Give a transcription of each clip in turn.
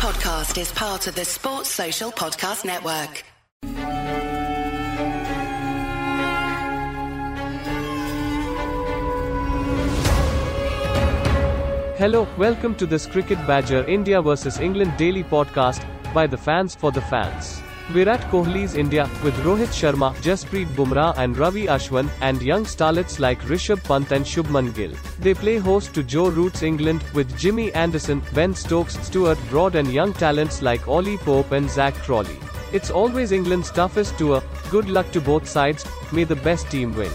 podcast is part of the Sports Social Podcast Network. Hello, welcome to this Cricket Badger India vs England daily podcast by the fans for the fans. Virat Kohli's India with Rohit Sharma, Jasprit Bumrah and Ravi Ashwin and young starlets like Rishabh Pant and Shubman Gill. They play host to Joe Root's England with Jimmy Anderson, Ben Stokes, Stuart Broad and young talents like Ollie Pope and Zak Crawley. It's always England's toughest tour. Good luck to both sides. May the best team win.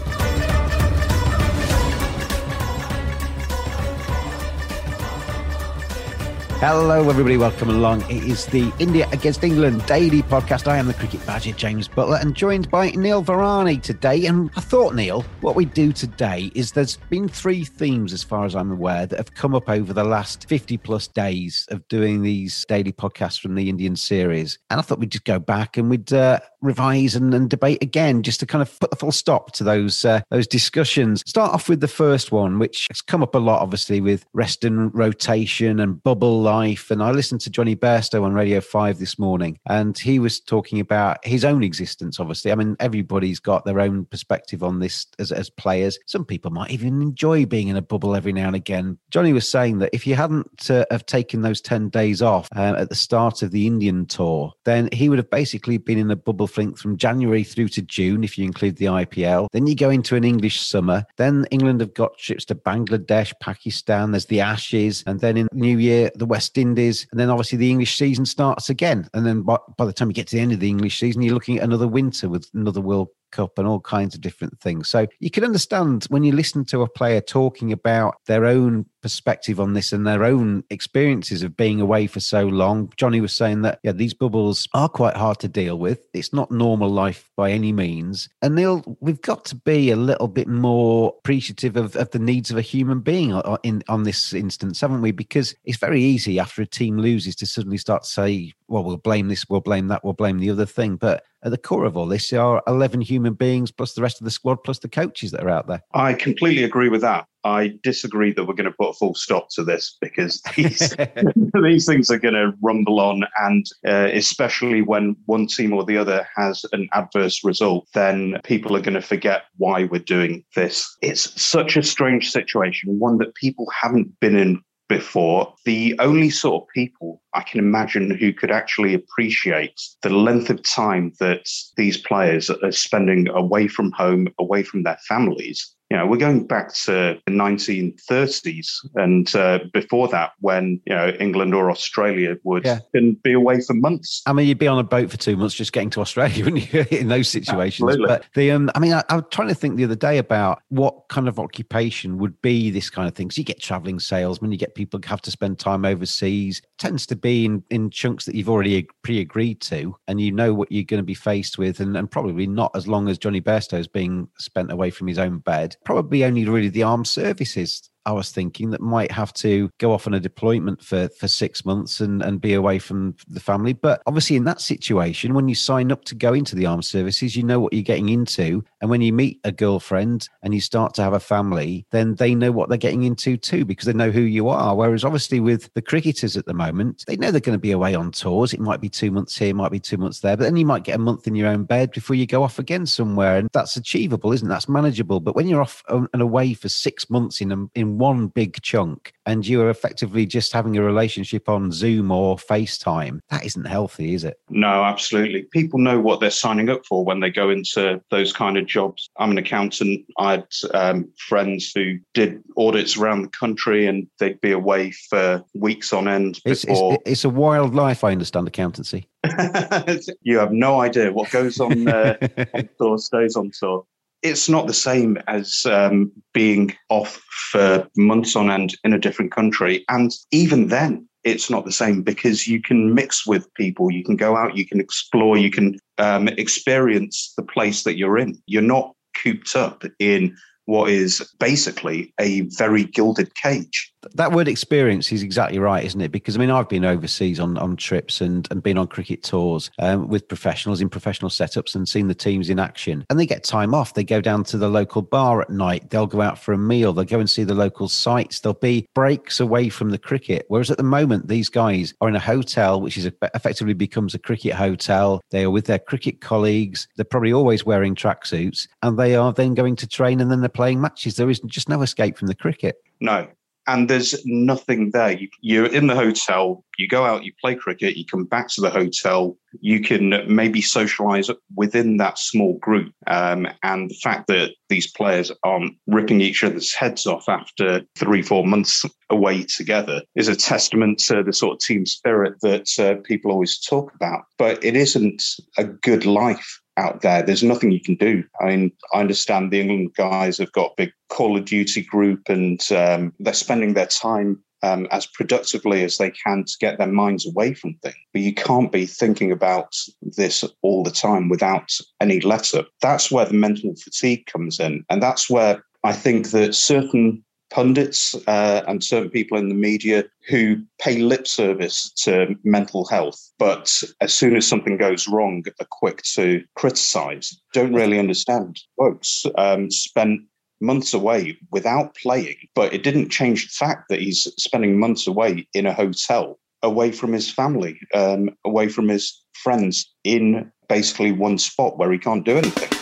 Hello, everybody. Welcome along. It is the India Against England daily podcast. I am the cricket badger, James Buttler, and joined by Neil Varani today. And I thought, Neil, what we do today is there's been three themes, as far as I'm aware, that have come up over the last 50 plus days of doing these daily podcasts from the Indian series. And I thought we'd just go back and we'd uh, revise and, and, debate again, just to kind of put the full stop to those uh, those discussions. Start off with the first one, which has come up a lot, obviously, with rest and rotation and bubble life. And I listened to Jonny Bairstow on Radio 5 this morning, and he was talking about his own existence, obviously. I mean, everybody's got their own perspective on this as, as players. Some people might even enjoy being in a bubble every now and again. Jonny was saying that if you hadn't uh, have taken those 10 days off uh, at the start of the Indian tour, then he would have basically been in a bubble from January through to June, if you include the IPL. Then you go into an English summer. Then England have got trips to Bangladesh, Pakistan. There's the Ashes, and then in New Year the West Indies, and then obviously the English season starts again. And then by, by the time you get to the end of the English season, you're looking at another winter with another World Cup and all kinds of different things. So you can understand when you listen to a player talking about their own perspective on this and their own experiences of being away for so long. Jonny was saying that yeah, these bubbles are quite hard to deal with. It's not normal life by any means. And we've got to be a little bit more appreciative of, of the needs of a human being in on this instance, haven't we? Because it's very easy after a team loses to suddenly start to say, well, we'll blame this, we'll blame that, we'll blame the other thing. But at the core of all this are 11 human beings plus the rest of the squad plus the coaches that are out there. I completely agree with that. I disagree that we're going to put a full stop to this because these, these things are going to rumble on. And uh, especially when one team or the other has an adverse result, then people are going to forget why we're doing this. It's such a strange situation, one that people haven't been in before. The only sort of people I can imagine who could actually appreciate the length of time that these players are spending away from home, away from their families, you know, we're going back to the 1930s and uh, before that, when you know England or Australia would yeah. be away for months. I mean, you'd be on a boat for two months just getting to Australia, wouldn't you? in those situations. Absolutely. But the, um, I mean, I, I, was trying to think the other day about what kind of occupation would be this kind of thing. So you get traveling salesmen, you get people who have to spend time overseas. It tends to be in in chunks that you've already pre-agreed to, and you know what you're going to be faced with, and, and probably not as long as Jonny Bairstow is being spent away from his own bed probably only really the armed services I was thinking that might have to go off on a deployment for, for six months and, and be away from the family. But obviously, in that situation, when you sign up to go into the armed services, you know what you're getting into. And when you meet a girlfriend and you start to have a family, then they know what they're getting into too, because they know who you are. Whereas obviously, with the cricketers at the moment, they know they're going to be away on tours. It might be two months here, might be two months there, but then you might get a month in your own bed before you go off again somewhere. And that's achievable, isn't it? That's manageable. But when you're off um, and away for six months in, um, a, in one big chunk and you are effectively just having a relationship on Zoom or FaceTime, that isn't healthy, is it? No, absolutely. People know what they're signing up for when they go into those kind of jobs. I'm an accountant. I had um, friends who did audits around the country and they'd be away for weeks on end before. It's, it's, it's a wild life, I understand, accountancy. you have no idea what goes on uh, on tour stays on tour it's not the same as um, being off for months on end in a different country. And even then, it's not the same because you can mix with people, you can go out, you can explore, you can um, experience the place that you're in. You're not cooped up in what is basically a very gilded cage. That word experience is exactly right, isn't it? Because I mean, I've been overseas on, on trips and, and been on cricket tours um, with professionals in professional setups and seen the teams in action. And they get time off. They go down to the local bar at night. They'll go out for a meal. They'll go and see the local sites. There'll be breaks away from the cricket. Whereas at the moment, these guys are in a hotel, which is a, effectively becomes a cricket hotel. They are with their cricket colleagues. They're probably always wearing tracksuits and they are then going to train and then they're playing matches. There is just no escape from the cricket. No, and there's nothing there. You, are in the hotel, you go out, you play cricket, you come back to the hotel, you can maybe socialize within that small group. Um, and the fact that these players aren't ripping each other's heads off after three, four months away together is a testament to the sort of team spirit that uh, people always talk about. But it isn't a good life out there. There's nothing you can do. I mean, I understand the England guys have got a big Call of Duty group and um, they're spending their time um, as productively as they can to get their minds away from things. But you can't be thinking about this all the time without any let up. That's where the mental fatigue comes in. And that's where I think that certain pundits uh, and certain people in the media who pay lip service to mental health, but as soon as something goes wrong, are quick to criticize, don't really understand. Foakes um, spent months away without playing, but it didn't change the fact that he's spending months away in a hotel, away from his family, um, away from his friends, in basically one spot where he can't do anything.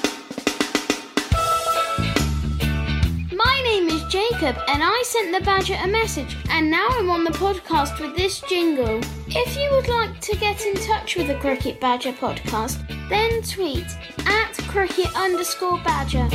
Sent the Badger a message, and now I'm on the podcast with this jingle. If you would like to get in touch with the Cricket Badger podcast, then tweet at cricket underscore badger.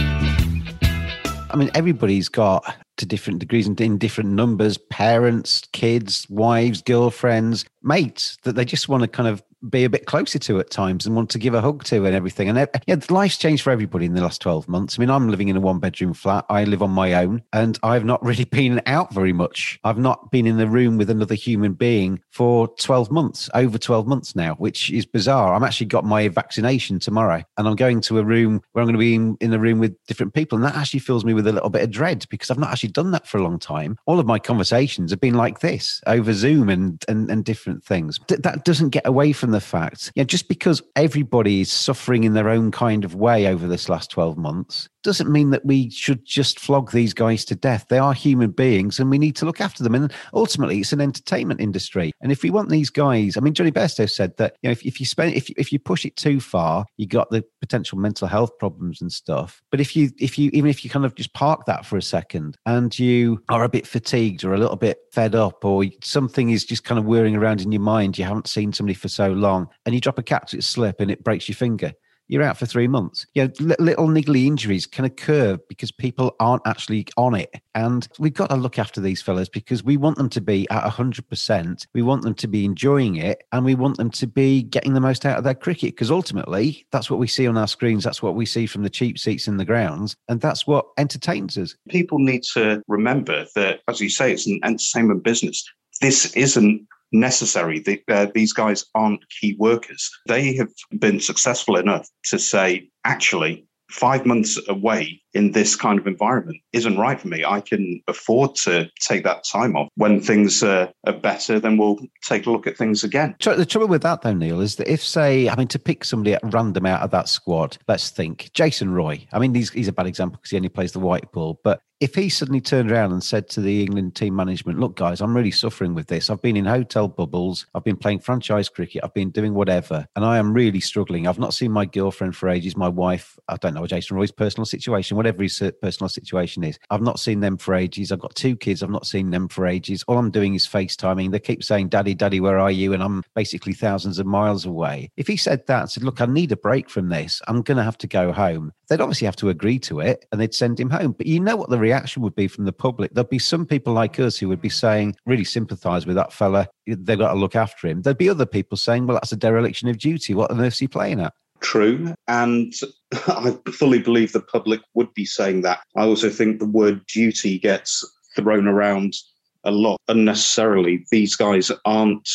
I mean, everybody's got to different degrees and in different numbers parents, kids, wives, girlfriends, mates that they just want to kind of be a bit closer to at times and want to give a hug to and everything. And yeah, life's changed for everybody in the last 12 months. I mean, I'm living in a one bedroom flat. I live on my own and I've not really been out very much. I've not been in the room with another human being for 12 months, over 12 months now, which is bizarre. I'm actually got my vaccination tomorrow and I'm going to a room where I'm going to be in, in the room with different people. And that actually fills me with a little bit of dread because I've not actually done that for a long time. All of my conversations have been like this over Zoom and, and, and different things. that doesn't get away from from the fact, yeah, just because everybody is suffering in their own kind of way over this last 12 months doesn't mean that we should just flog these guys to death. They are human beings and we need to look after them. And ultimately, it's an entertainment industry. And if we want these guys, I mean, Jonny Bairstow said that, you know, if, if you spend, if, if you push it too far, you got the potential mental health problems and stuff. But if you, if you, even if you kind of just park that for a second and you are a bit fatigued or a little bit fed up or something is just kind of whirring around in your mind, you haven't seen somebody for so long and you drop a cat to slip and it breaks your finger you're out for three months. You know, little niggly injuries can occur because people aren't actually on it. And we've got to look after these fellas because we want them to be at 100%. We want them to be enjoying it and we want them to be getting the most out of their cricket because ultimately that's what we see on our screens. That's what we see from the cheap seats in the grounds. And that's what entertains us. People need to remember that, as you say, it's an entertainment business. This isn't necessary. The, uh, these guys aren't key workers. They have been successful enough to say, actually, five months away in this kind of environment isn't right for me. I can afford to take that time off. When things uh, are better, then we'll take a look at things again. The trouble with that, though, Neil, is that if, say, I mean, to pick somebody at random out of that squad, let's think Jason Roy. I mean, he's, he's a bad example because he only plays the white ball, but if he suddenly turned around and said to the England team management, look, guys, I'm really suffering with this. I've been in hotel bubbles. I've been playing franchise cricket. I've been doing whatever. And I am really struggling. I've not seen my girlfriend for ages. My wife, I don't know Jason Roy's personal situation, whatever his uh, personal situation is. I've not seen them for ages. I've got two kids. I've not seen them for ages. All I'm doing is FaceTiming. They keep saying, Daddy, Daddy, where are you? And I'm basically thousands of miles away. If he said that and said, Look, I need a break from this, I'm going to have to go home, they'd obviously have to agree to it and they'd send him home. But you know what the reaction would be from the public? There'd be some people like us who would be saying, really sympathize with that fella. They've got to look after him. There'd be other people saying, well, that's a dereliction of duty. What on earth is he playing at? True. And I fully believe the public would be saying that. I also think the word duty gets thrown around a lot unnecessarily. These guys aren't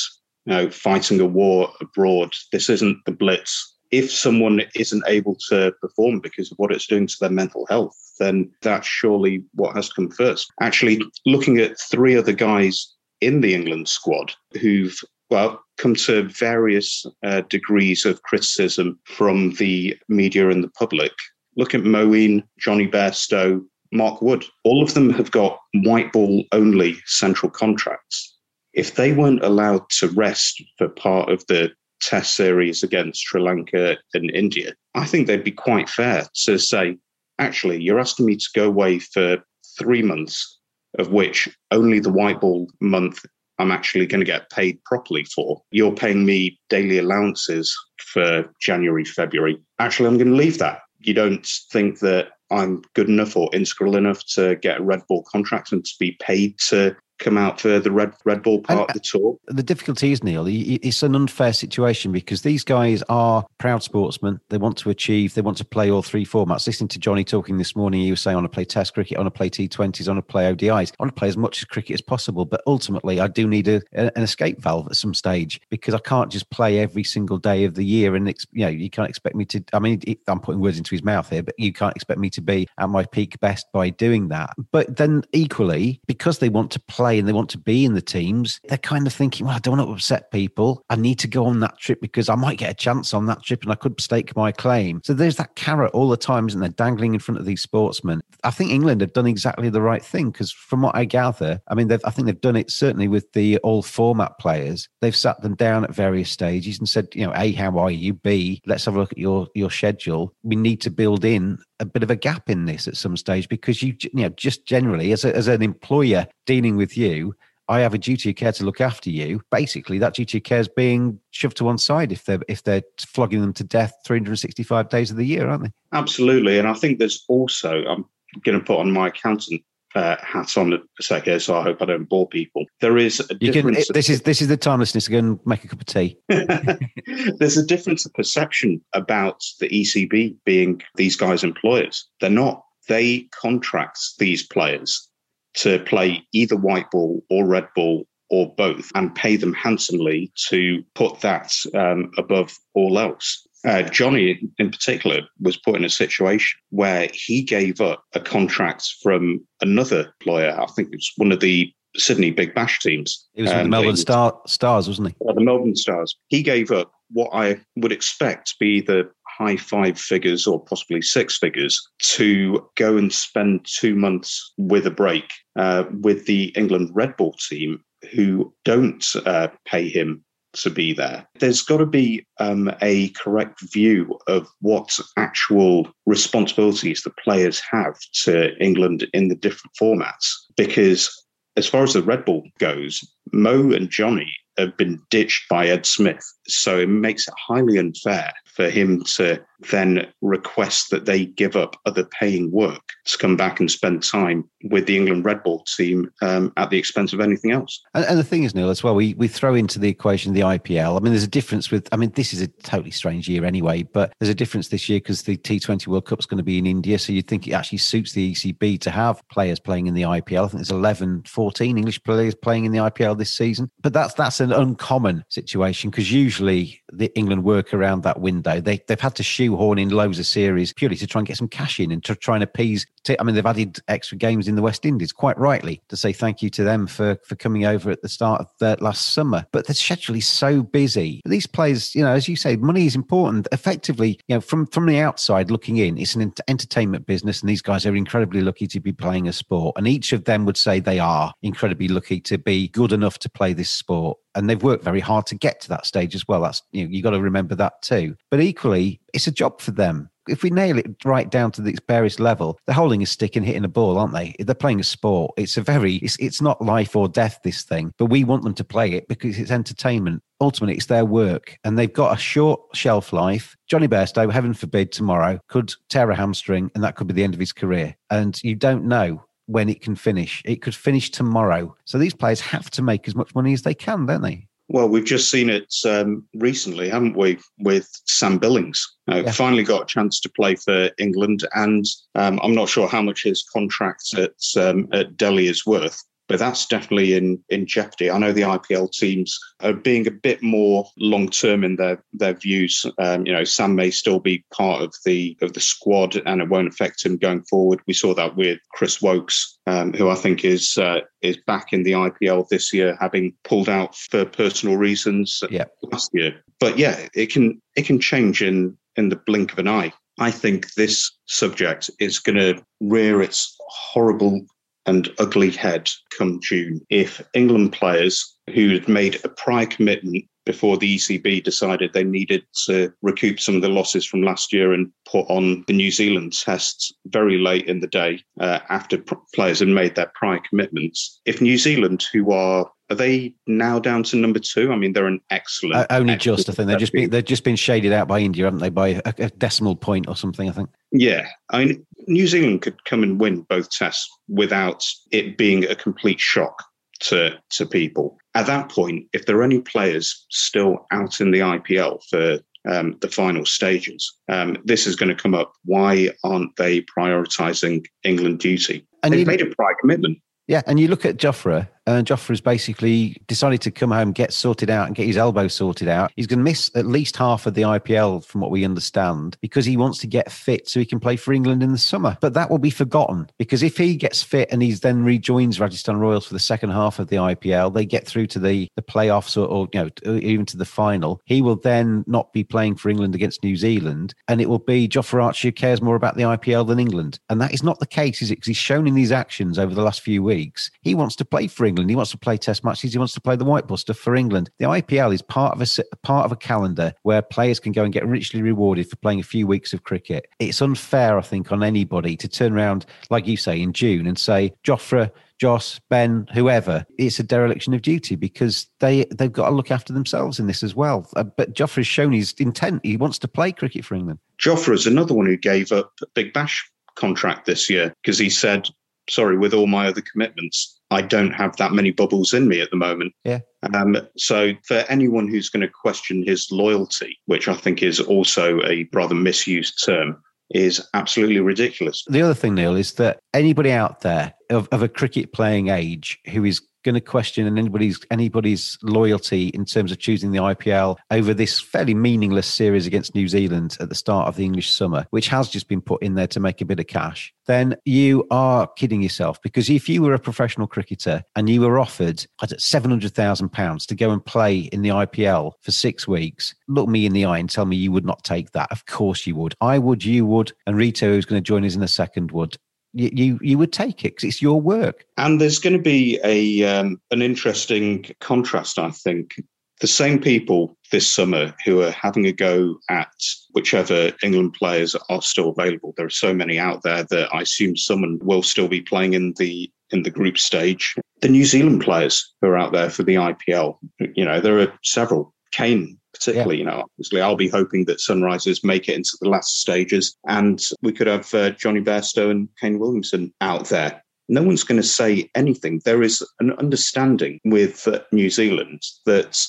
you know, fighting a war abroad. This isn't the Blitz if someone isn't able to perform because of what it's doing to their mental health, then that's surely what has come first. Actually, looking at three other guys in the England squad who've well, come to various uh, degrees of criticism from the media and the public. Look at Moeen, Jonny Bairstow, Mark Wood. All of them have got white ball only central contracts. If they weren't allowed to rest for part of the test series against Sri Lanka and India, I think they'd be quite fair to say, actually, you're asking me to go away for three months, of which only the white ball month I'm actually going to get paid properly for. You're paying me daily allowances for January, February. Actually, I'm going to leave that. You don't think that I'm good enough or integral enough to get a red ball contract and to be paid to come out for the Red Red Ball part and, of uh, the tour. The difficulty is, Neil, it's an unfair situation because these guys are proud sportsmen. They want to achieve, they want to play all three formats. Listening to Jonny talking this morning, he was saying, I want to play Test cricket, I want to play T20s, I want to play ODIs, I want to play as much as cricket as possible. But ultimately, I do need a, an escape valve at some stage because I can't just play every single day of the year. And, you know, you can't expect me to, I mean, I'm putting words into his mouth here, but you can't expect me to be at my peak best by doing that. But then equally, because they want to play and they want to be in the teams, they're kind of thinking, well, I don't want to upset people. I need to go on that trip because I might get a chance on that trip and I could stake my claim. So there's that carrot all the time, isn't there, dangling in front of these sportsmen. I think England have done exactly the right thing because from what I gather, I mean, I think they've done it certainly with the all format players. They've sat them down at various stages and said, you know, A, how are you? B, let's have a look at your, your schedule. We need to build in a bit of a gap in this at some stage because you, you know, just generally as, a, as an employer dealing with you, I have a duty of care to look after you. Basically, that duty of care is being shoved to one side if they're if they're flogging them to death 365 days of the year, aren't they? Absolutely, and I think there's also I'm going to put on my accountant uh, hat on a sec here, so I hope I don't bore people. There is a you difference. Can, this is this is the time, listeners, to go and make a cup of tea. There's a difference of perception about the ECB being these guys' employers. They're not. They contract these players to play either white ball or red ball or both and pay them handsomely to put that um, above all else. Uh, Jonny, in particular, was put in a situation where he gave up a contract from another player. I think it was one of the Sydney Big Bash teams. He was um, the Melbourne Star, Stars, wasn't he? Uh, the Melbourne Stars. He gave up what I would expect to be the high five figures or possibly six figures to go and spend two months with a break uh, with the England red ball team who don't uh, pay him to be there. There's got to be um, a correct view of what actual responsibilities the players have to England in the different formats. Because as far as the red ball goes, Mo and Jonny have been ditched by Ed Smith. So it makes it highly unfair for him to then request that they give up other paying work to come back and spend time with the England red ball team um, at the expense of anything else. And, and, the thing is, Neil, as well, we, we throw into the equation the IPL. I mean, there's a difference with, I mean, this is a totally strange year anyway, but there's a difference this year because the T20 World Cup is going to be in India. So you'd think it actually suits the ECB to have players playing in the IPL. I think there's 11, 14 English players playing in the IPL this season. But that's that's an uncommon situation because usually the England work around that window. They, they've had to shoehorn in loads of series purely to try and get some cash in and to try and appease. T- I mean, they've added extra games in the West Indies, quite rightly, to say thank you to them for for coming over at the start of last summer. But the schedule is so busy. These players, you know, as you say, money is important. Effectively, you know, from from the outside looking in, it's an entertainment business, and these guys are incredibly lucky to be playing a sport. And each of them would say they are incredibly lucky to be good enough to play this sport and they've worked very hard to get to that stage as well. That's you know, you got to remember that too. But equally, it's a job for them. If we nail it right down to the barest level, they're holding a stick and hitting a ball, aren't they? They're playing a sport. It's a very, it's, it's not life or death, this thing, but we want them to play it because it's entertainment. Ultimately, it's their work and they've got a short shelf life. Jonny Bairstow, heaven forbid, tomorrow could tear a hamstring and that could be the end of his career. And you don't know when it can finish. It could finish tomorrow. So these players have to make as much money as they can, don't they? Well, we've just seen it um, recently, haven't we, with Sam Billings? Uh, yeah. Finally got a chance to play for England, and um, I'm not sure how much his contract at, um, at Delhi is worth, but that's definitely in in jeopardy. I know the IPL teams are being a bit more long term in their their views. Um, you know, Sam may still be part of the of the squad, and it won't affect him going forward. We saw that with Chris Woakes, um, who I think is uh, is back in the IPL this year, having pulled out for personal reasons last year. But yeah, it can it can change in in the blink of an eye. I think this subject is going to rear its horrible and ugly head come June. If England players who had made a prior commitment before the ECB decided they needed to recoup some of the losses from last year and put on the New Zealand tests very late in the day uh, after pr- players had made their prior commitments. If New Zealand, who are are they now down to number two? I mean, they're an excellent. Uh, only excellent just, I think they've just been they've just been shaded out by India, haven't they? By a, a decimal point or something, I think. Yeah, I mean, New Zealand could come and win both tests without it being a complete shock to to people. At that point, if there are any players still out in the IPL for um, the final stages, um, this is going to come up. Why aren't they prioritising England duty? And They've you- made a prior commitment. Yeah, and you look at Jofra, and Jofra's basically decided to come home, get sorted out, and get his elbow sorted out. He's going to miss at least half of the IPL, from what we understand, because he wants to get fit so he can play for England in the summer. But that will be forgotten because if he gets fit and he's then rejoins Rajasthan Royals for the second half of the IPL, they get through to the the playoffs or, or you know uh, even to the final. He will then not be playing for England against New Zealand, and it will be Jofra Archer who cares more about the IPL than England, and that is not the case, is it? Because he's shown in these actions over the last few weeks he wants to play for England. He wants to play Test matches. He wants to play the white ball stuff for England. The IPL is part of a part of a calendar where players can go and get richly rewarded for playing a few weeks of cricket. It's unfair, I think, on anybody to turn around, like you say, in June and say Jofra. Jos, Ben, whoever, it's a dereliction of duty because they they've got to look after themselves in this as well. Uh, but Jofra's shown his intent; he wants to play cricket for England. Jofra is another one who gave up a Big Bash contract this year because he said, "Sorry, with all my other commitments, I don't have that many bubbles in me at the moment." Yeah. Um, so, for anyone who's going to question his loyalty, which I think is also a rather misused term, is absolutely ridiculous. The other thing, Neil, is that anybody out there of, of a cricket playing age who is going to question anybody's anybody's loyalty in terms of choosing the IPL over this fairly meaningless series against New Zealand at the start of the English summer, which has just been put in there to make a bit of cash, then you are kidding yourself. Because if you were a professional cricketer and you were offered seven hundred thousand pounds to go and play in the IPL for six weeks, look me in the eye and tell me you would not take that. Of course you would. I would. You would. And Rito, who's going to join us in a second, would you, you, you would take it because it's your work. And there's going to be a um, an interesting contrast, I think. The same people this summer who are having a go at whichever England players are still available. There are so many out there that I assume someone will still be playing in the in the group stage. The New Zealand players who are out there for the IPL, you know, there are several. Kane particularly. Yeah. You know, obviously, I'll be hoping that Sunrisers make it into the last stages, and we could have uh, Jonny Bairstow and Kane Williamson out there. No one's going to say anything. There is an understanding with uh, New Zealand that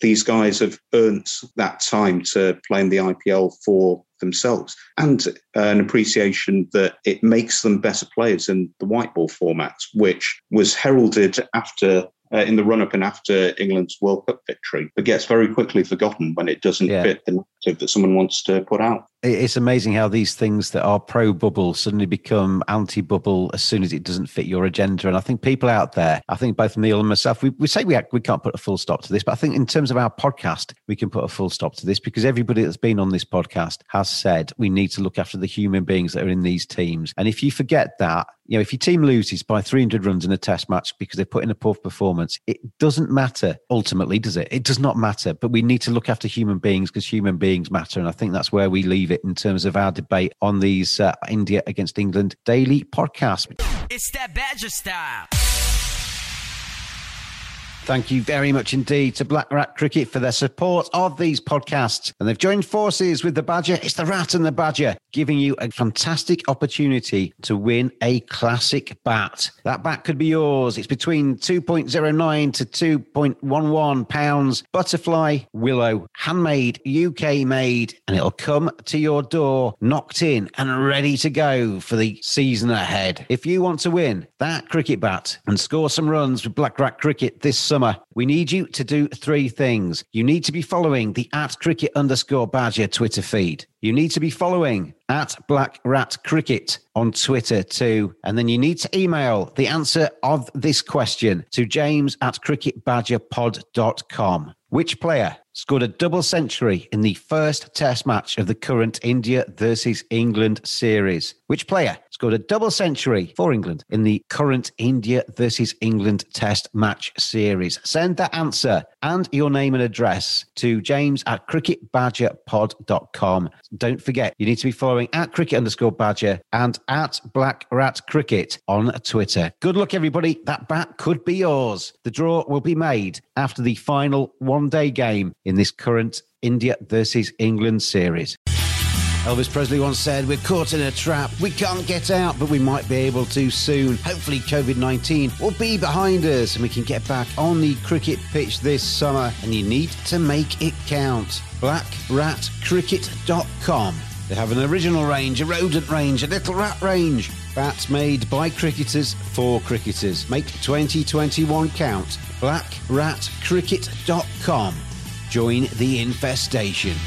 these guys have earned that time to play in the IPL for themselves and an appreciation that it makes them better players in the white ball format, which was heralded after uh, in the run up and after England's World Cup victory, but gets very quickly forgotten when it doesn't yeah. fit the narrative that someone wants to put out. It's amazing how these things that are pro bubble suddenly become anti bubble as soon as it doesn't fit your agenda. And I think people out there, I think both Neil and myself, we, we say we, we can't put a full stop to this, but I think in terms of our podcast, we can put a full stop to this because everybody that's been on this podcast has said we need to look after the human beings that are in these teams. And if you forget that, you know, if your team loses by 300 runs in a test match because they put in a poor performance, it doesn't matter ultimately, does it? It does not matter. But we need to look after human beings because human beings matter. And I think that's where we leave it in terms of our debate on these uh, India against England daily podcasts. It's that Badger style. Thank you very much indeed to Black Rat Cricket for their support of these podcasts. And they've joined forces with the Badger. It's the Rat and the Badger, giving you a fantastic opportunity to win a classic bat. That bat could be yours. It's between 2.09 to 2.11 pounds. Butterfly, willow, handmade, UK made, and it'll come to your door, knocked in and ready to go for the season ahead. If you want to win that cricket bat and score some runs with Black Rat Cricket this summer, we need you to do three things. You need to be following the at cricket underscore badger Twitter feed. You need to be following at Black Rat Cricket on Twitter too. And then you need to email the answer of this question to james at cricketbadgerpod.com. Which player scored a double century in the first test match of the current India versus England series? Which player scored a double century for England in the current India versus England test match series? Send that answer and your name and address to james at cricketbadgerpod.com. Don't forget, you need to be following at cricket underscore badger and at black rat cricket on Twitter. Good luck, everybody. That bat could be yours. The draw will be made after the final one day game in this current India versus England series. Elvis Presley once said, We're caught in a trap. We can't get out, but we might be able to soon. Hopefully, COVID 19 will be behind us and we can get back on the cricket pitch this summer. And you need to make it count. BlackRatCricket.com. They have an original range, a rodent range, a little rat range. Bats made by cricketers for cricketers. Make 2021 count. BlackRatCricket.com. Join the infestation.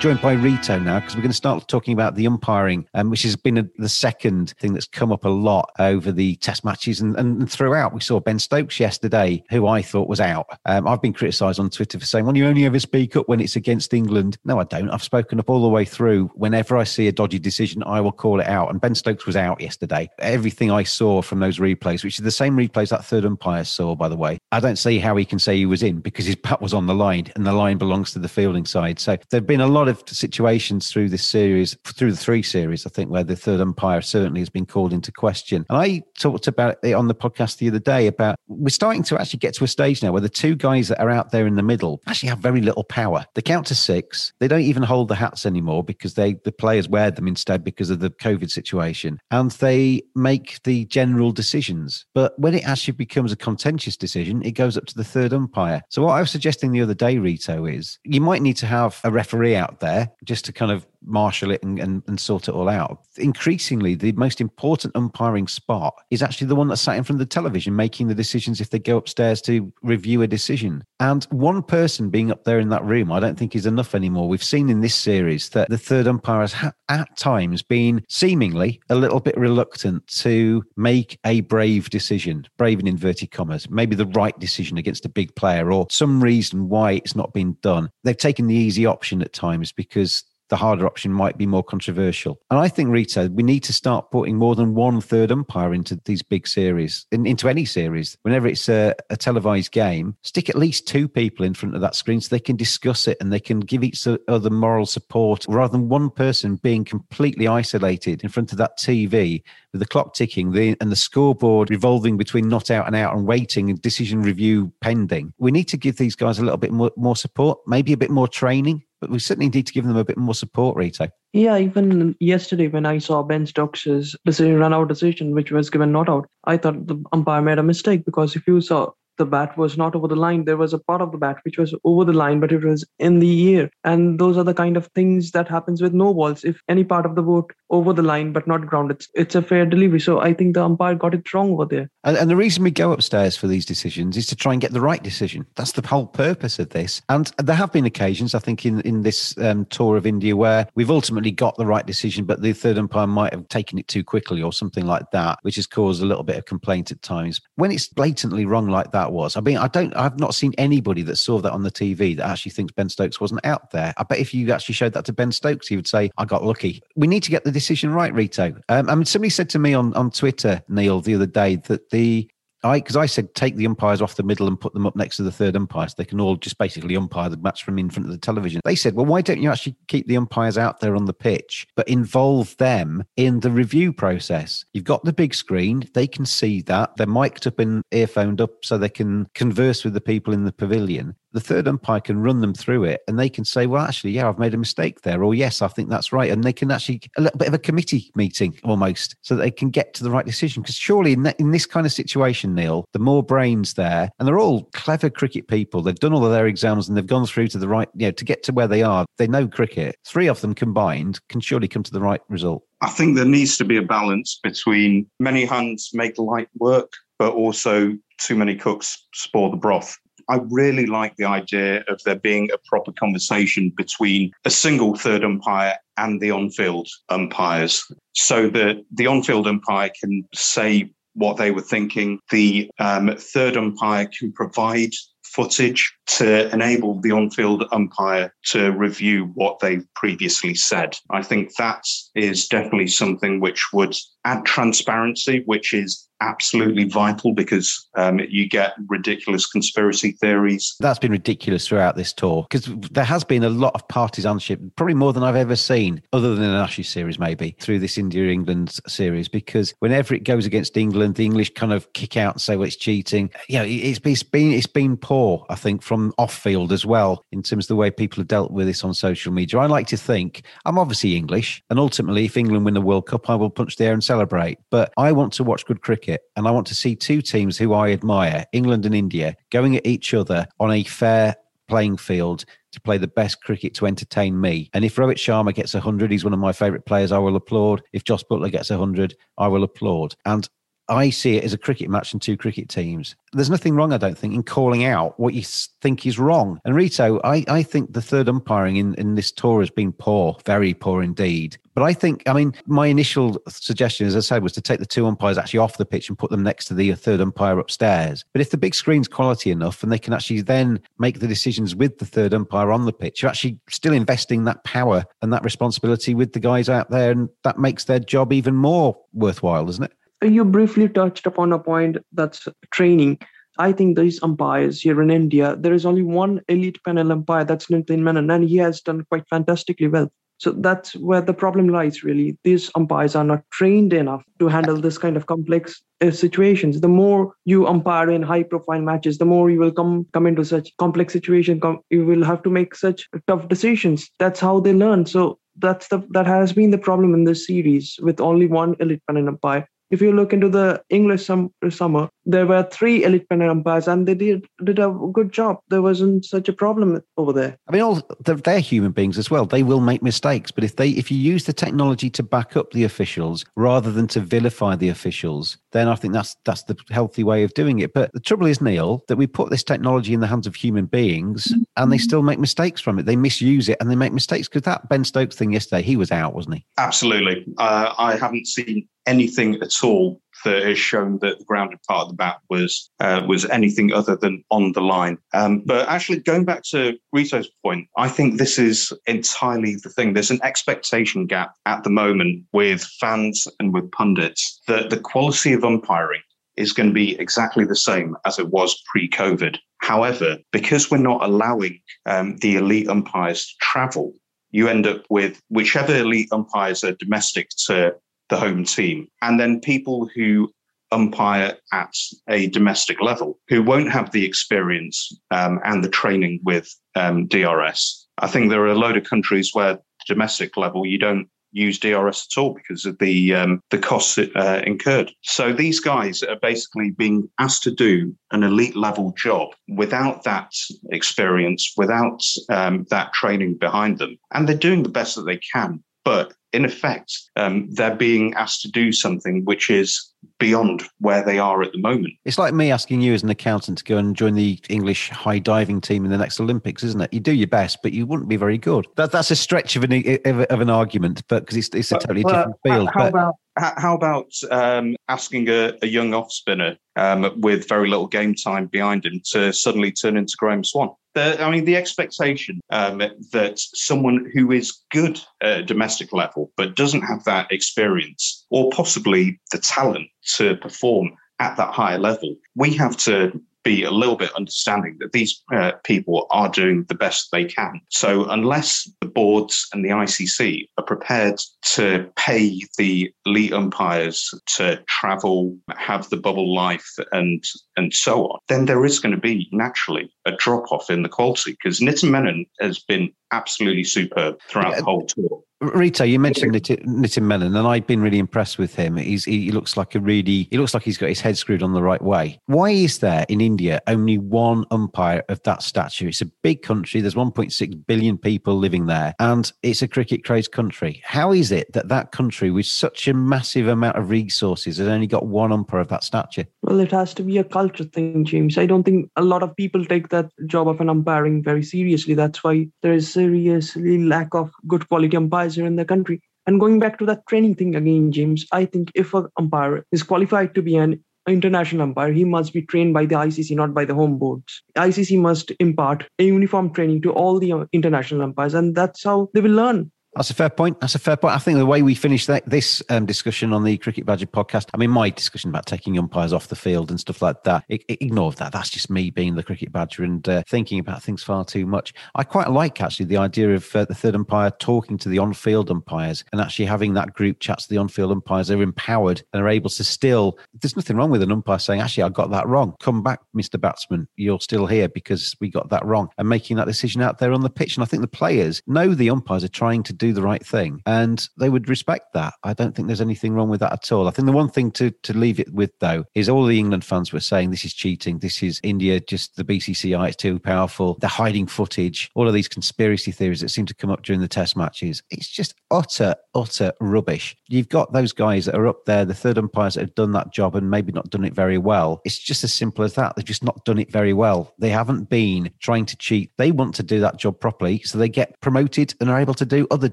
Joined by Rito now because we're going to start talking about the umpiring, um, which has been a, the second thing that's come up a lot over the test matches and, and throughout. We saw Ben Stokes yesterday, who I thought was out. Um, I've been criticised on Twitter for saying, well, you only ever speak up when it's against England. No, I don't. I've spoken up all the way through. Whenever I see a dodgy decision, I will call it out. And Ben Stokes was out yesterday. Everything I saw from those replays, which is the same replays that third umpire saw, by the way, I don't see how he can say he was in because his bat was on the line and the line belongs to the fielding side. So there have been a lot of situations through this series, through the three series, I think, where the third umpire certainly has been called into question. And I talked about it on the podcast the other day about we're starting to actually get to a stage now where the two guys that are out there in the middle actually have very little power. They count to six. They don't even hold the hats anymore because they the players wear them instead because of the COVID situation. And they make the general decisions. But when it actually becomes a contentious decision, it goes up to the third umpire. So what I was suggesting the other day, Rito, is you might need to have a referee out there just to kind of marshal it and, and, and, sort it all out. Increasingly, the most important umpiring spot is actually the one that's sat in front of the television making the decisions if they go upstairs to review a decision. And one person being up there in that room, I don't think is enough anymore. We've seen in this series that the third umpire has ha- at times been seemingly a little bit reluctant to make a brave decision, brave in inverted commas, maybe the right decision against a big player or some reason why it's not been done. They've taken the easy option at times because the harder option might be more controversial. And I think, Rito, we need to start putting more than one third umpire into these big series, in, into any series. Whenever it's a, a, televised game, stick at least two people in front of that screen so they can discuss it and they can give each other moral support rather than one person being completely isolated in front of that TV with the clock ticking the, and the scoreboard revolving between not out and out and waiting and decision review pending. We need to give these guys a little bit more, more support, maybe a bit more training but we certainly need to give them a bit more support, Rito. Yeah, even yesterday when I saw Ben Stokes' decision, run out decision, which was given not out, I thought the umpire made a mistake because if you saw the bat was not over the line. There was a part of the bat which was over the line, but it was in the air. And those are the kind of things that happens with no balls. If any part of the boat over the line but not grounded, it's, a fair delivery. So I think the umpire got it wrong over there. And, and the reason we go upstairs for these decisions is to try and get the right decision. That's the whole purpose of this. And there have been occasions, I think, in in this um, tour of India where we've ultimately got the right decision, but the third umpire might have taken it too quickly or something like that, which has caused a little bit of complaint at times. When it's blatantly wrong like that was, I mean, I don't, I've not seen anybody that saw that on the TV that actually thinks Ben Stokes wasn't out there. I bet if you actually showed that to Ben Stokes, he would say, I got lucky. We need to get the decision right, Rito. Um, I mean, somebody said to me on, on Twitter, Neil, the other day that the I because I said take the umpires off the middle and put them up next to the third umpire so they can all just basically umpire the match from in front of the television. They said, well, why don't you actually keep the umpires out there on the pitch, but involve them in the review process? You've got the big screen; they can see that. They're mic'd up and earphoned up so they can converse with the people in the pavilion the third umpire can run them through it and they can say, well, actually, yeah, I've made a mistake there. Or yes, I think that's right. And they can actually, a little bit of a committee meeting almost, so they can get to the right decision. Because surely in, that, in this kind of situation, Neil, the more brains there, and they're all clever cricket people. They've done all of their exams and they've gone through to the right, you know, to get to where they are. They know cricket. Three of them combined can surely come to the right result. I think there needs to be a balance between many hands make light work, but also too many cooks spoil the broth. I really like the idea of there being a proper conversation between a single third umpire and the on field umpires so that the on field umpire can say what they were thinking. The um, third umpire can provide footage to enable the on field umpire to review what they've previously said. I think that is definitely something which would add transparency, which is absolutely vital because um, you get ridiculous conspiracy theories. That's been ridiculous throughout this tour because there has been a lot of partisanship, probably more than I've ever seen, other than an Ashes series, maybe through this India England series. Because whenever it goes against England, the English kind of kick out and say, "Well, it's cheating." You know, it's, it's been it's been poor, I think, from off field as well in terms of the way people have dealt with this on social media. I like to think I'm obviously English, and ultimately, if England win the World Cup, I will punch the air and celebrate. But I want to watch good cricket and I want to see two teams who I admire, England and India, going at each other on a fair playing field to play the best cricket to entertain me. And if Rohit Sharma gets 100, he's one of my favourite players, I will applaud. If Jos Buttler gets 100, I will applaud. And I see it as a cricket match and two cricket teams. There's nothing wrong, I don't think, in calling out what you think is wrong. And Rito, I, I think the third umpiring in, in this tour has been poor, very poor indeed. But I think, I mean, my initial suggestion, as I said, was to take the two umpires actually off the pitch and put them next to the uh, third umpire upstairs. But if the big screen's quality enough and they can actually then make the decisions with the third umpire on the pitch, you're actually still investing that power and that responsibility with the guys out there. And that makes their job even more worthwhile, doesn't it? You briefly touched upon a point that's training. I think these umpires here in India, there is only one elite panel umpire, that's Nitin Menon, and he has done quite fantastically well. So that's where the problem lies, really. These umpires are not trained enough to handle this kind of complex uh, situations. The more you umpire in high profile matches, the more you will come, come into such complex situations. Com- you will have to make such tough decisions. That's how they learn. So that's the that has been the problem in this series with only one elite panel umpire if you look into the English sum- summer, there were three elite panel umpires, and they did did a good job. There wasn't such a problem over there. I mean, all they're, they're, human beings as well. They will make mistakes, but if they if you use the technology to back up the officials rather than to vilify the officials, then I think that's that's the healthy way of doing it. But the trouble is, Neil, that we put this technology in the hands of human beings, and they still make mistakes from it. They misuse it, and they make mistakes. Because that Ben Stokes thing yesterday, he was out, wasn't he? Absolutely. Uh, I haven't seen anything at all that has shown that the grounded part of the bat was uh, was anything other than on the line. Um, but actually, going back to Rito's point, I think this is entirely the thing. There's an expectation gap at the moment with fans and with pundits that the quality of umpiring is going to be exactly the same as it was pre-COVID. However, because we're not allowing um, the elite umpires to travel, you end up with whichever elite umpires are domestic to the home team. And then people who umpire at a domestic level who won't have the experience um, and the training with um, DRS. I think there are a load of countries where domestic level you don't use DRS at all because of the um, the costs uh, incurred. So these guys are basically being asked to do an elite level job without that experience, without um, that training behind them, and they're doing the best that they can. But in effect, um, they're being asked to do something which is beyond where they are at the moment. It's like me asking you as an accountant to go and join the English high diving team in the next Olympics, isn't it? You do your best, but you wouldn't be very good. That, that's a stretch of an of an argument, but because it's, it's a totally different field. How but, about how about um, asking a, a, young off spinner um, with very little game time behind him to suddenly turn into Graeme Swann. The, I mean, the expectation um, that someone who is good at domestic level but doesn't have that experience or possibly the talent to perform at that higher level, we have to be a little bit understanding that these uh, people are doing the best they can. So unless the boards and the ICC are prepared to pay the elite umpires to travel, have the bubble life, and and so on, then there is going to be naturally a drop off in the quality because Nitin Menon has been absolutely superb throughout the whole tour. Rito, you mentioned Nitin Menon, and I've been really impressed with him. He's, he looks like a really, he looks like he's got his head screwed on the right way. Why is there in India only one umpire of that stature? It's a big country. There's 1.6 billion people living there, and it's a cricket crazed country. How is it that that country, with such a massive amount of resources, has only got one umpire of that stature? Well, it has to be a culture thing, James. I don't think a lot of people take that job of an umpiring very seriously. That's why there is seriously lack of good quality umpires here in the country. And going back to that training thing again, James, I think if an umpire is qualified to be an international umpire, he must be trained by the ICC, not by the home boards. ICC must impart a uniform training to all the international umpires, and that's how they will learn. That's a fair point. That's a fair point. I think the way we finished that, this um, discussion on the Cricket Badger podcast, I mean, my discussion about taking umpires off the field and stuff like that, it, it, ignore that. That's just me being the Cricket Badger and uh, thinking about things far too much. I quite like actually the idea of uh, the third umpire talking to the on field umpires and actually having that group chat to the on field umpires. They're empowered and are able to still, there's nothing wrong with an umpire saying, actually, I got that wrong. Come back, Mr. Batsman. You're still here because we got that wrong. And making that decision out there on the pitch. And I think the players know the umpires are trying to do the right thing and they would respect that. I don't think there's anything wrong with that at all. I think the one thing to to leave it with though is all the England fans were saying this is cheating, this is India, just the BCCI, it's too powerful, they're hiding footage, all of these conspiracy theories that seem to come up during the Test matches. It's just utter, utter rubbish. You've got those guys that are up there, the third umpires that have done that job and maybe not done it very well. It's just as simple as that. They've just not done it very well. They haven't been trying to cheat. They want to do that job properly, so they get promoted and are able to do other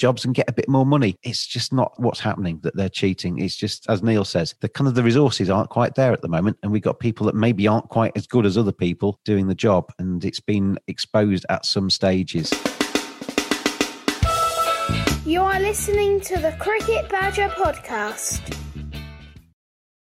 jobs and get a bit more money. It's just not what's happening that they're cheating. It's just, as Neil says, the kind of the resources aren't quite there at the moment. And we've got people that maybe aren't quite as good as other people doing the job. And it's been exposed at some stages. You are listening to the Cricket Badger podcast.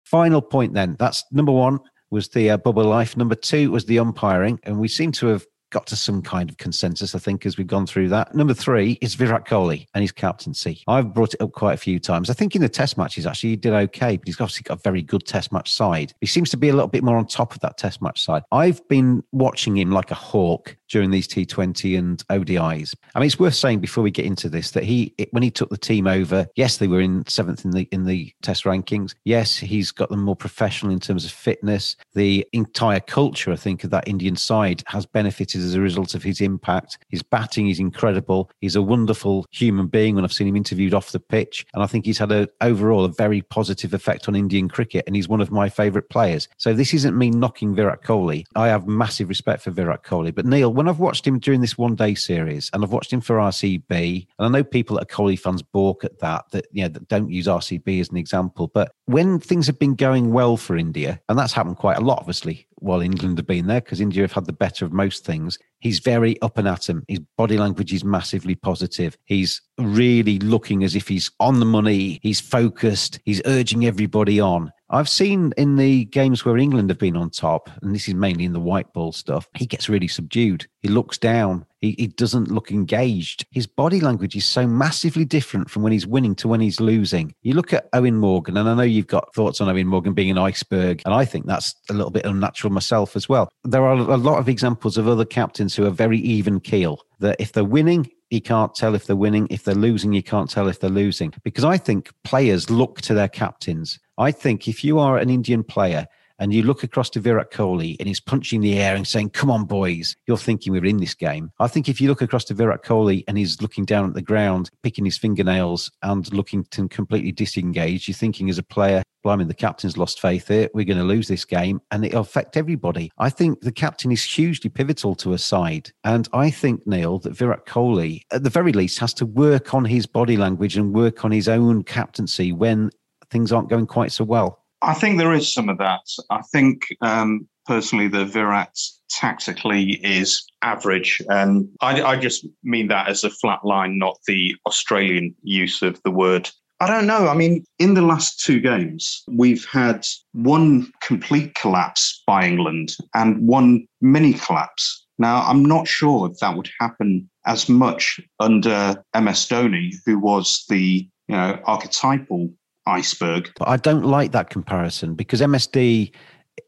Final point then. That's number one was the uh, bubble life. Number two was the umpiring. And we seem to have got to some kind of consensus, I think, as we've gone through that. Number three is Virat Kohli and his captaincy. I've brought it up quite a few times. I think in the test matches, actually, he did okay, but he's obviously got a very good test match side. He seems to be a little bit more on top of that test match side. I've been watching him like a hawk during these T20 and ODIs. I mean, it's worth saying before we get into this that he, when he took the team over, yes, they were in seventh in the in the Test rankings. Yes, he's got them more professional in terms of fitness. The entire culture, I think, of that Indian side has benefited as a result of his impact. His batting is incredible. He's a wonderful human being when I've seen him interviewed off the pitch. And I think he's had a overall a very positive effect on Indian cricket. And he's one of my favourite players. So this isn't me knocking Virat Kohli. I have massive respect for Virat Kohli. But Neil, when I've watched him during this one day series and I've watched him for RCB, and I know people that are Kohli fans balk at that, that you know that don't use RCB as an example. But when things have been going well for India, and that's happened quite a lot, obviously, while England have been there, because India have had the better of most things, he's very up and at him. His body language is massively positive. He's really looking as if he's on the money. He's focused. He's urging everybody on. I've seen in the games where England have been on top, and this is mainly in the white ball stuff, he gets really subdued. He looks down. He, he doesn't look engaged. His body language is so massively different from when he's winning to when he's losing. You look at Eoin Morgan, and I know you've got thoughts on Eoin Morgan being an iceberg, and I think that's a little bit unnatural myself as well. There are a lot of examples of other captains who are very even keel, that if they're winning, you can't tell if they're winning. If they're losing, you can't tell if they're losing. Because I think players look to their captains. I think if you are an Indian player and you look across to Virat Kohli and he's punching the air and saying, Come on, boys, you're thinking we're in this game. I think if you look across to Virat Kohli and he's looking down at the ground, picking his fingernails and looking to completely disengage, you're thinking as a player, blimey, the captain's lost faith here. We're going to lose this game and it'll affect everybody. I think the captain is hugely pivotal to a side. And I think, Neil, that Virat Kohli, at the very least, has to work on his body language and work on his own captaincy when things aren't going quite so well. I think there is some of that. I think um, personally, the Virat tactically is average. And I, I, just mean that as a flat line, not the Australian use of the word. I don't know. I mean, in the last two games, we've had one complete collapse by England and one mini collapse. Now, I'm not sure if that would happen as much under MS Dhoni, who was the you know archetypal iceberg. But I don't like that comparison because MSD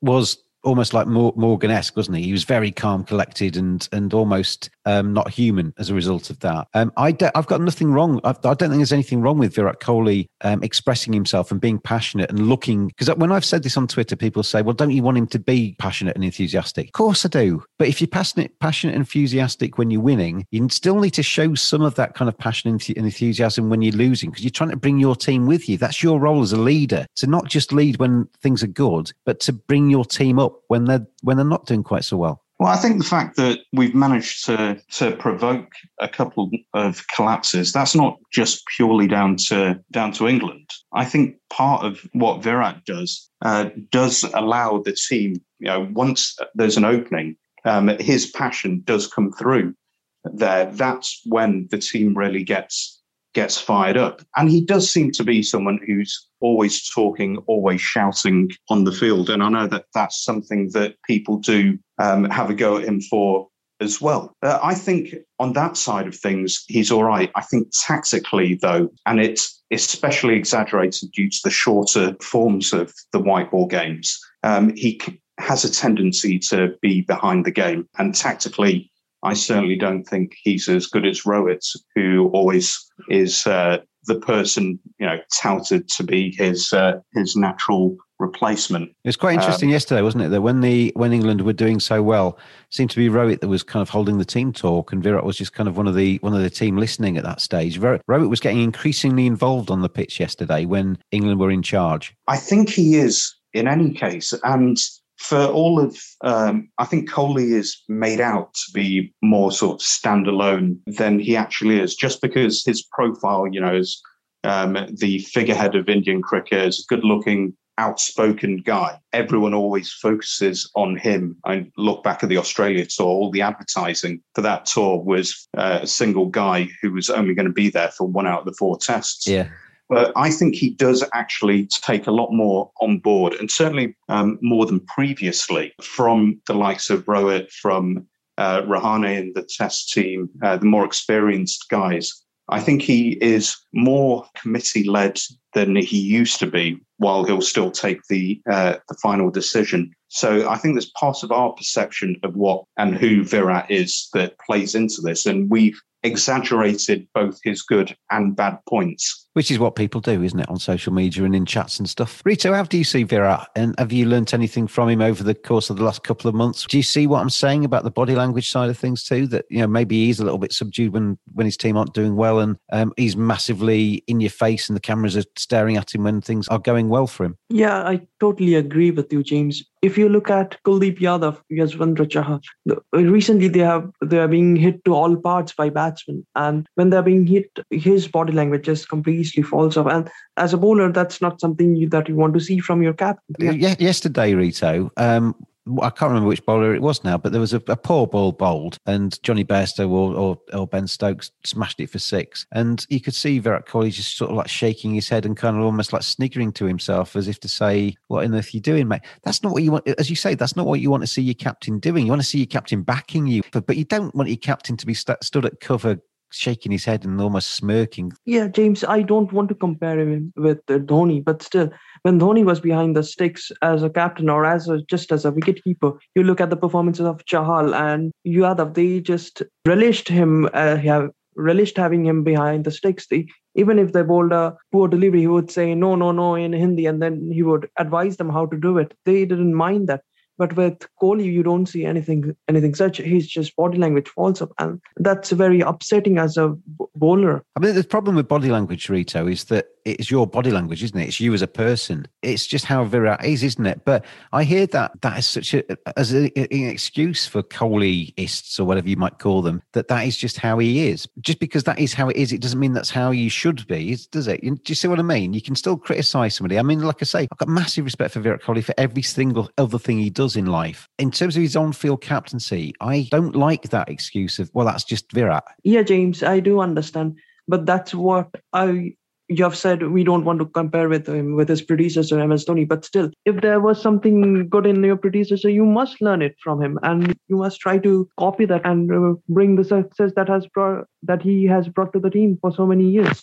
was almost like Morgan-esque, wasn't he? He was very calm, collected, and and almost um, not human as a result of that. Um, I have got nothing wrong. I, I, don't think there's anything wrong with Virat Kohli um, expressing himself and being passionate and looking. Because when I've said this on Twitter, people say, "Well, don't you want him to be passionate and enthusiastic?" Of course, I do. But if you're passionate, passionate, and enthusiastic when you're winning, you still need to show some of that kind of passion and enthusiasm when you're losing, because you're trying to bring your team with you. That's your role as a leader to not just lead when things are good, but to bring your team up when they're when they're not doing quite so well? Well, I think the fact that we've managed to to provoke a couple of collapses that's not just purely down to down to England. I think part of what Virat does uh, does allow the team, you know, once there's an opening, um, his passion does come through. There, that's when the team really gets gets fired up. And he does seem to be someone who's always talking, always shouting on the field. And I know that that's something that people do um, have a go at him for as well. Uh, I think on that side of things, he's all right. I think tactically, though, and it's especially exaggerated due to the shorter forms of the white ball games, um, he has a tendency to be behind the game. And tactically, I certainly don't think he's as good as Rohit, who always is uh, the person you know touted to be his uh, his natural replacement. It was quite interesting um, yesterday, wasn't it? That when the when England were doing so well, seemed to be Rohit that was kind of holding the team talk, and Virat was just kind of one of the one of the team listening at that stage. Rohit was getting increasingly involved on the pitch yesterday when England were in charge. I think he is in any case, and for all of, um, I think Kohli is made out to be more sort of standalone than he actually is, just because his profile, you know, is um, the figurehead of Indian cricket, is a good looking, outspoken guy. Everyone always focuses on him. I look back at the Australia tour, all the advertising for that tour was uh, a single guy who was only going to be there for one out of the four tests. Yeah. But I think he does actually take a lot more on board, and certainly um, more than previously from the likes of Rohit, from uh, Rahane and the test team, uh, the more experienced guys. I think he is more committee led than he used to be, while he'll still take the uh, the final decision. So I think there's part of our perception of what and who Virat is that plays into this, and we've exaggerated both his good and bad points which is what people do, isn't it, on social media and in chats and stuff. Rito, how do you see Virat? And have you learnt anything from him over the course of the last couple of months? Do you see what I'm saying about the body language side of things too? That you know maybe he's a little bit subdued when when his team aren't doing well, and um, he's massively in your face, and the cameras are staring at him when things are going well for him. Yeah, I totally agree with you, James. If you look at Kuldeep Yadav, Yuzvendra Chahal, recently they have they are being hit to all parts by batsmen, and when they're being hit, his body language is completely falls off. And as a bowler, that's not something you, that you want to see from your captain. Yeah. Yesterday, Rito, um, I can't remember which bowler it was now, but there was a, a poor ball bowled, and Jonny Bairstow or, or, or, Ben Stokes smashed it for six. And you could see Virat Kohli just sort of like shaking his head and kind of almost like sniggering to himself as if to say, What on earth are you doing, mate? That's not what you want. As you say, that's not what you want to see your captain doing. You want to see your captain backing you, but, but you don't want your captain to be st- stood at cover shaking his head and almost smirking. Yeah, James, I don't want to compare him with uh, Dhoni, but still, when Dhoni was behind the sticks as a captain or as a, just as a wicketkeeper, you look at the performances of Chahal and Yadav, they just relished him, uh, have relished having him behind the sticks. They, even if they bowled a poor delivery, he would say no, no, no in Hindi, and then he would advise them how to do it. They didn't mind that. But with Kohli, you don't see anything anything such. He's just body language falls up, and that's very upsetting as a bowler. I mean, the problem with body language, Rito, is that it's your body language, isn't it? It's you as a person. It's just how Virat is, isn't it? But I hear that that is such a as a, an excuse for Kohliists or whatever you might call them. That that is just how he is. Just because that is how it is, it doesn't mean that's how you should be, does it? Do you see what I mean? You can still criticize somebody. I mean, like I say, I've got massive respect for Virat Kohli for every single other thing he does in life. In terms of his on-field captaincy, I don't like that excuse of well, that's just Virat. Yeah, James, I do understand, but that's what I you have said we don't want to compare with him with his predecessor MS Dhoni, but still, if there was something good in your predecessor, you must learn it from him, and you must try to copy that and uh, bring the success that has brought that he has brought to the team for so many years.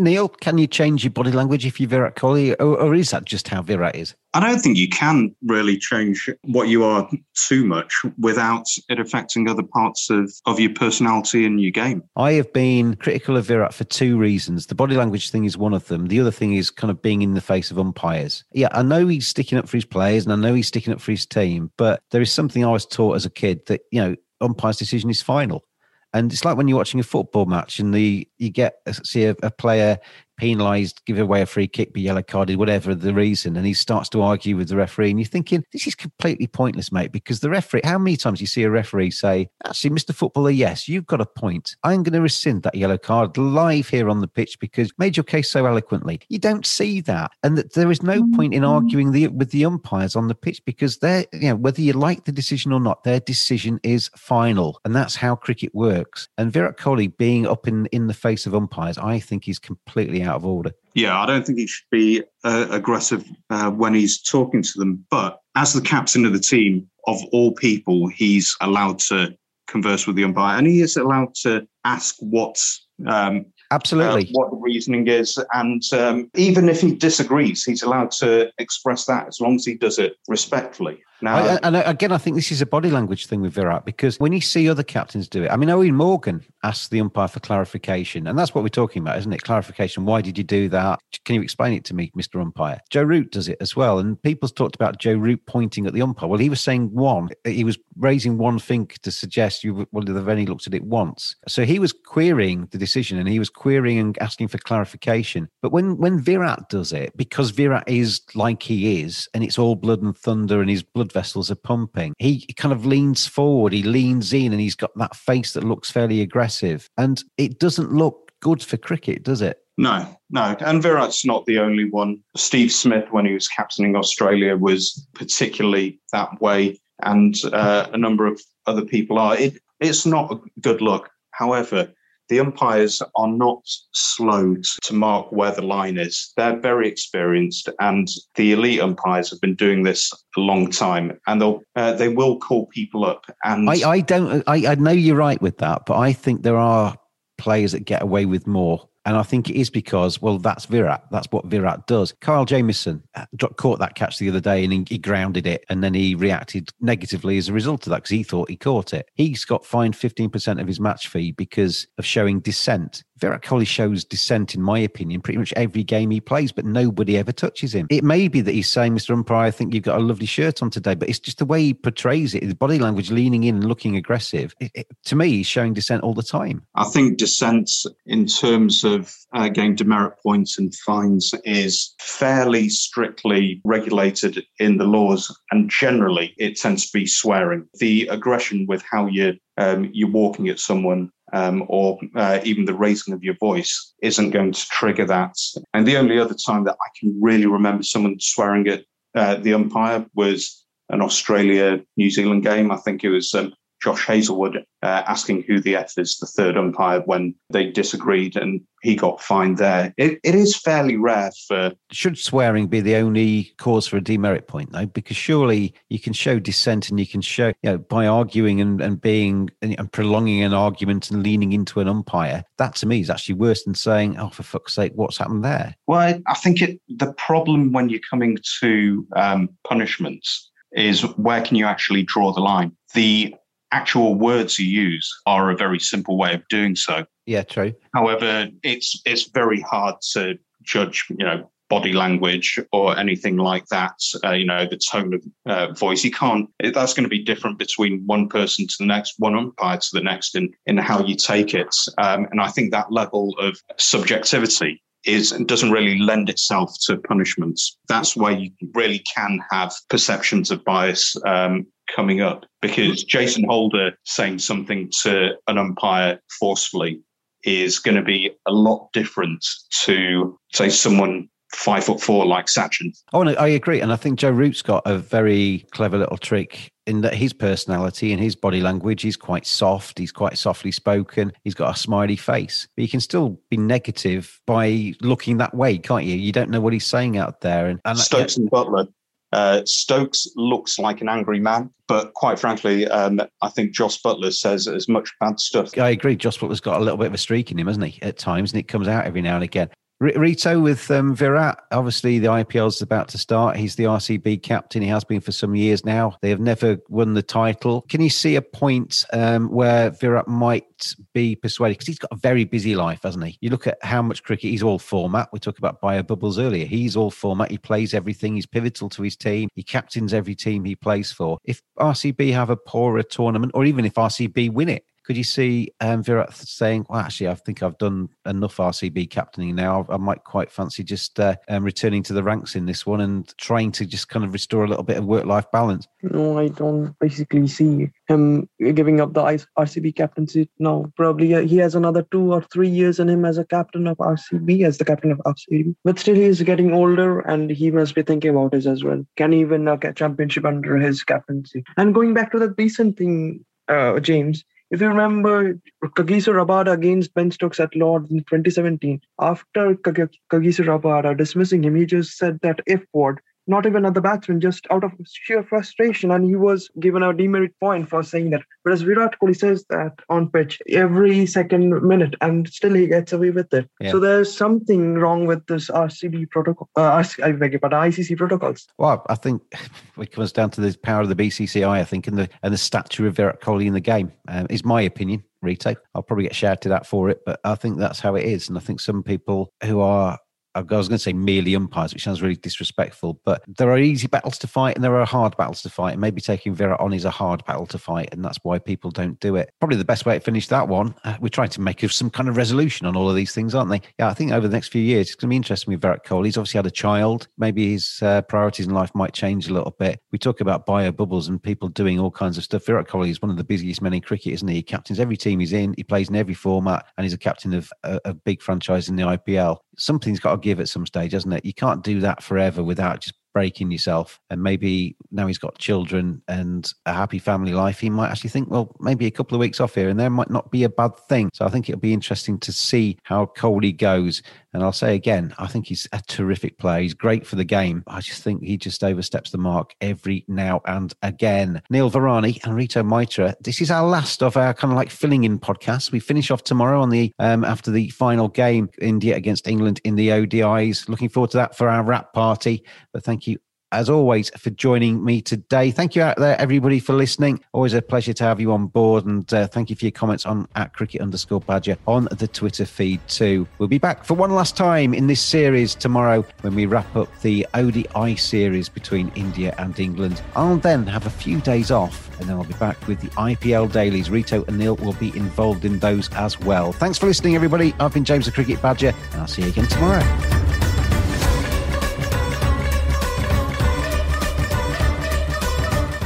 Neil, can you change your body language if you're Virat Kohli, or, or, is that just how Virat is? I don't think you can really change what you are too much without it affecting other parts of, of your personality and your game. I have been critical of Virat for two reasons. The body language thing is one of them. The other thing is kind of being in the face of umpires. Yeah, I know he's sticking up for his players and I know he's sticking up for his team, but there is something I was taught as a kid that, you know, umpire's decision is final. And it's like when you're watching a football match and the you get see a, a player penalised, give away a free kick, be yellow carded, whatever the reason, and he starts to argue with the referee, and you're thinking this is completely pointless, mate, because the referee. How many times you see a referee say, "Actually, Mr. Footballer, yes, you've got a point. I'm going to rescind that yellow card live here on the pitch because made your case so eloquently." You don't see that, and that there is no mm-hmm. point in arguing the, with the umpires on the pitch because they're, you know, whether you like the decision or not, their decision is final, and that's how cricket works. And Virat Kohli being up in in the face of umpires, I think is completely out out of order. Yeah, I don't think he should be uh, aggressive uh, when he's talking to them. But as the captain of the team, of all people, he's allowed to converse with the umpire and he is allowed to ask what um, absolutely uh, what the reasoning is and um, even if he disagrees he's allowed to express that as long as he does it respectfully now, I, uh, and again, I think this is a body language thing with Virat because when you see other captains do it, I mean, Eoin Morgan asked the umpire for clarification, and that's what we're talking about, isn't it? Clarification. Why did you do that? Can you explain it to me, Mr. Umpire? Joe Root does it as well, and people's talked about Joe Root pointing at the umpire. Well, he was saying one. He was raising one finger to suggest you well, they've only looked at it once. So he was querying the decision, and he was querying and asking for clarification. But when when Virat does it, because Virat is like he is, and it's all blood and thunder, and his blood blood vessels are pumping. He kind of leans forward, he leans in, and he's got that face that looks fairly aggressive. And it doesn't look good for cricket, does it? No, no. And Virat's not the only one. Steve Smith, when he was captaining Australia, was particularly that way. And uh, a number of other people are. It, it's not a good look. However, the umpires are not slow to mark where the line is. They're very experienced, and the elite umpires have been doing this a long time, and they'll uh, they will call people up. And I, I don't, I, I know you're right with that, but I think there are players that get away with more and I think it is because, well, that's Virat. That's what Virat does. Kyle Jamieson uh, caught that catch the other day and he, he grounded it. And then he reacted negatively as a result of that because he thought he caught it. He's got fined 15% of his match fee because of showing dissent. Virat Kohli shows dissent, in my opinion, pretty much every game he plays, but nobody ever touches him. It may be that he's saying, Mr. Umpire, I think you've got a lovely shirt on today, but it's just the way he portrays it, his body language, leaning in and looking aggressive. It, it, to me, he's showing dissent all the time. I think dissent in terms of uh, getting demerit points and fines is fairly strictly regulated in the laws, and generally it tends to be swearing. The aggression with how you um, you're walking at someone um, or uh, even the raising of your voice isn't going to trigger that. And the only other time that I can really remember someone swearing at uh, the umpire was an Australia New Zealand game. I think it was um, Josh Hazlewood uh, asking who the F is the third umpire when they disagreed and he got fined there. It, it is fairly rare for. Should swearing be the only cause for a demerit point, though? Because surely you can show dissent and you can show, you know, by arguing and, and being and prolonging an argument and leaning into an umpire, that to me is actually worse than saying, oh, for fuck's sake, what's happened there? Well, I think it, the problem when you're coming to um, punishments is where can you actually draw the line? The actual words you use are a very simple way of doing so. Yeah, true. However, it's it's very hard to judge, you know, body language or anything like that. Uh, you know, the tone of uh, voice. You can't. That's going to be different between one person to the next, one umpire to the next, in in how you take it. Um, and I think that level of subjectivity is doesn't really lend itself to punishments. That's where you really can have perceptions of bias um, coming up because mm-hmm. Jason Holder saying something to an umpire forcefully is going to be a lot different to say someone five foot four like Sachin. Oh, no, I agree. And I think Joe Root's got a very clever little trick in that his personality and his body language, he's quite soft, he's quite softly spoken, he's got a smiley face. But you can still be negative by looking that way, can't you? You don't know what he's saying out there. And, and Stokes and Buttler. Uh, Stokes looks like an angry man, but quite frankly, um, I think Jos Buttler says as much bad stuff. I agree. Jos Buttler's got a little bit of a streak in him, hasn't he, at times, and it comes out every now and again. Rito with um, Virat, obviously the IPL is about to start. He's the RCB captain. He has been for some years now. They have never won the title. Can you see a point um, where Virat might be persuaded? Because he's got a very busy life, hasn't he? You look at how much cricket, he's all format. We talked about bio bubbles earlier. He's all format. He plays everything. He's pivotal to his team. He captains every team he plays for. If RCB have a poorer tournament, or even if RCB win it, could you see um, Virat saying, "Well, actually, I think I've done enough RCB captaining now. I, might quite fancy just uh, um, returning to the ranks in this one and trying to just kind of restore a little bit of work-life balance." No, I don't basically see him giving up the RCB captaincy. No, probably uh, he has another two or three years in him as a captain of RCB, as the captain of RCB. But still, he is getting older, and he must be thinking about it as well. Can he win a championship under his captaincy? And going back to the recent thing, uh, James if you remember Kagiso Rabada against Ben Stokes at Lords in 2017, after Kagiso Rabada dismissing him, he just said that if word not even at the batsman, just out of sheer frustration. And he was given a demerit point for saying that. Whereas Virat Kohli says that on pitch every second minute, and still he gets away with it. Yeah. So there's something wrong with this RCB protocol. Uh, I beg your pardon, ICC protocols. Well, I think it comes down to the power of the BCCI. I think, and the and the stature of Virat Kohli in the game um, is my opinion. Rito. I'll probably get shouted at for it, but I think that's how it is. And I think some people who are I was going to say merely umpires, which sounds really disrespectful, but there are easy battles to fight and there are hard battles to fight. And maybe taking Virat on is a hard battle to fight, and that's why people don't do it. Probably the best way to finish that one, uh, we're trying to make some kind of resolution on all of these things, aren't they? Yeah, I think over the next few years, it's going to be interesting with Virat Kohli. He's obviously had a child. Maybe his uh, priorities in life might change a little bit. We talk about bio bubbles and people doing all kinds of stuff. Virat Kohli is one of the busiest men in cricket, isn't he? He captains every team he's in, he plays in every format, and he's a captain of a, a big franchise in the IPL. Something's got to give at some stage, doesn't it? You can't do that forever without just breaking yourself. And maybe now he's got children and a happy family life, he might actually think, well, maybe a couple of weeks off here and there might not be a bad thing. So I think it'll be interesting to see how Kohli goes. And I'll say again, I think he's a terrific player. He's great for the game. I just think he just oversteps the mark every now and again. Neil Varani and Rito Mitra. This is our last of our kind of like filling in podcast. We finish off tomorrow on the um, after the final game, India against England in the ODIs. Looking forward to that for our wrap party. But thank you as always, for joining me today. Thank you out there, everybody, for listening. Always a pleasure to have you on board. And uh, thank you for your comments on at cricket underscore badger on the Twitter feed, too. We'll be back for one last time in this series tomorrow when we wrap up the ODI series between India and England. I'll then have a few days off and then I'll be back with the IPL dailies. Rito and Neil will be involved in those as well. Thanks for listening, everybody. I've been James the Cricket Badger, and I'll see you again tomorrow.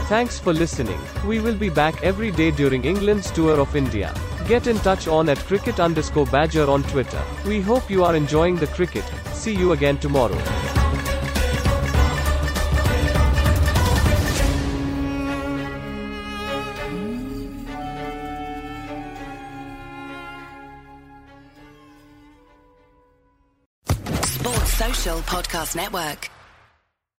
Thanks for listening. We will be back every day during England's tour of India. Get in touch on at cricket underscore badger on Twitter. We hope you are enjoying the cricket. See you again tomorrow. Sports Social Podcast Network.